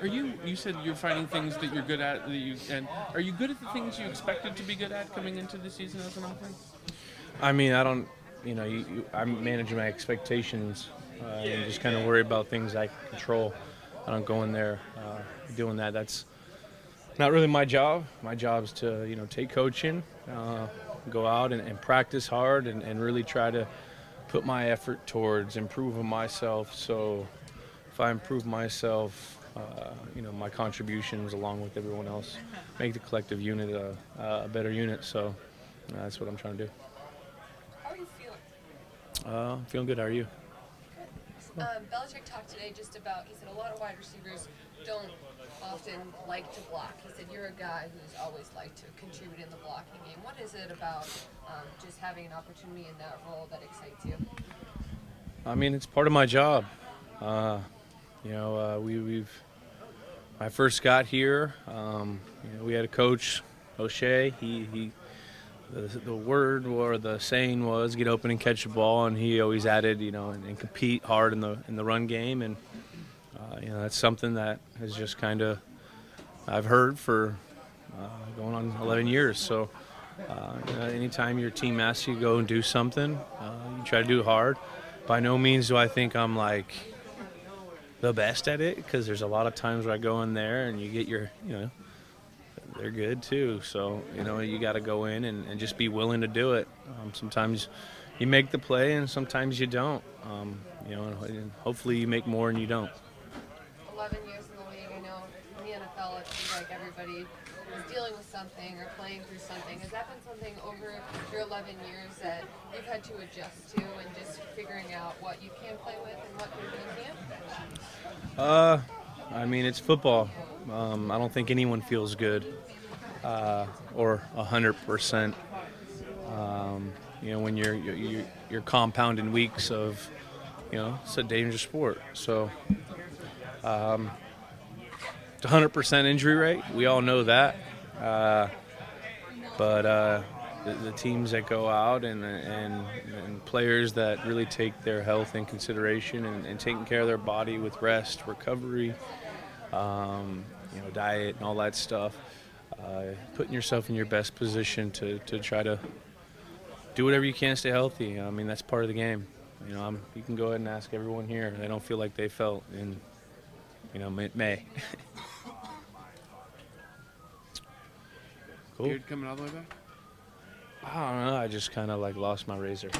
Are you? You said you're finding things that you're good at. That you and are you good at the things you expected to be good at coming into the season as an offense? I mean, I don't, you know, you, you, I'm managing my expectations uh, and just kind of worry about things I control. I don't go in there uh, doing that. That's not really my job. My job is to, you know, take coaching, uh, go out and, and practice hard and, and really try to put my effort towards improving myself. So if I improve myself, uh, you know, my contributions along with everyone else make the collective unit a, a better unit. So uh, that's what I'm trying to do. How are you feeling? Uh, I'm feeling good. How are you? Um, Belichick talked today just about, he said a lot of wide receivers don't often like to block. He said you're a guy who's always liked to contribute in the blocking game. What is it about um, just having an opportunity in that role that excites you? I mean, it's part of my job. Uh, you know, uh, we, we've. When I first got here, um, you know, we had a coach, O'Shea. He, he the, the word or the saying was get open and catch the ball, and he always added, you know, and, and compete hard in the in the run game, and uh, you know that's something that has just kind of I've heard for uh, going on 11 years. So. Uh, you know, anytime your team asks you to go and do something, uh, you try to do it hard. By no means do I think I'm like the best at it because there's a lot of times where I go in there and you get your, you know, they're good too. So, you know, you got to go in and, and, just be willing to do it. Um, sometimes you make the play and sometimes you don't. Um, you know, and hopefully you make more and you don't. 11 years in the league, I know seems like everybody is dealing with something or playing through something. Has that been something over your 11 years that you've had to adjust to and just figuring out what you can play with and what you can't? Uh, I mean, it's football. Um, I don't think anyone feels good uh, or 100%. Um, you know, when you're, you're, you're compounding weeks of, you know, it's a dangerous sport. So, um, 100% injury rate. We all know that. Uh, but uh, the, the, teams that go out and, and, and, players that really take their health in consideration and, and taking care of their body with rest, recovery, um, you know, diet, and all that stuff, uh, putting yourself in your best position to, to try to do whatever you can to stay healthy. I mean, that's part of the game. You know, I'm, you can go ahead and ask everyone here. They don't feel like they felt in, you know, May. Cool. Beard coming all the way back? I don't know. I just kind of like lost my razor.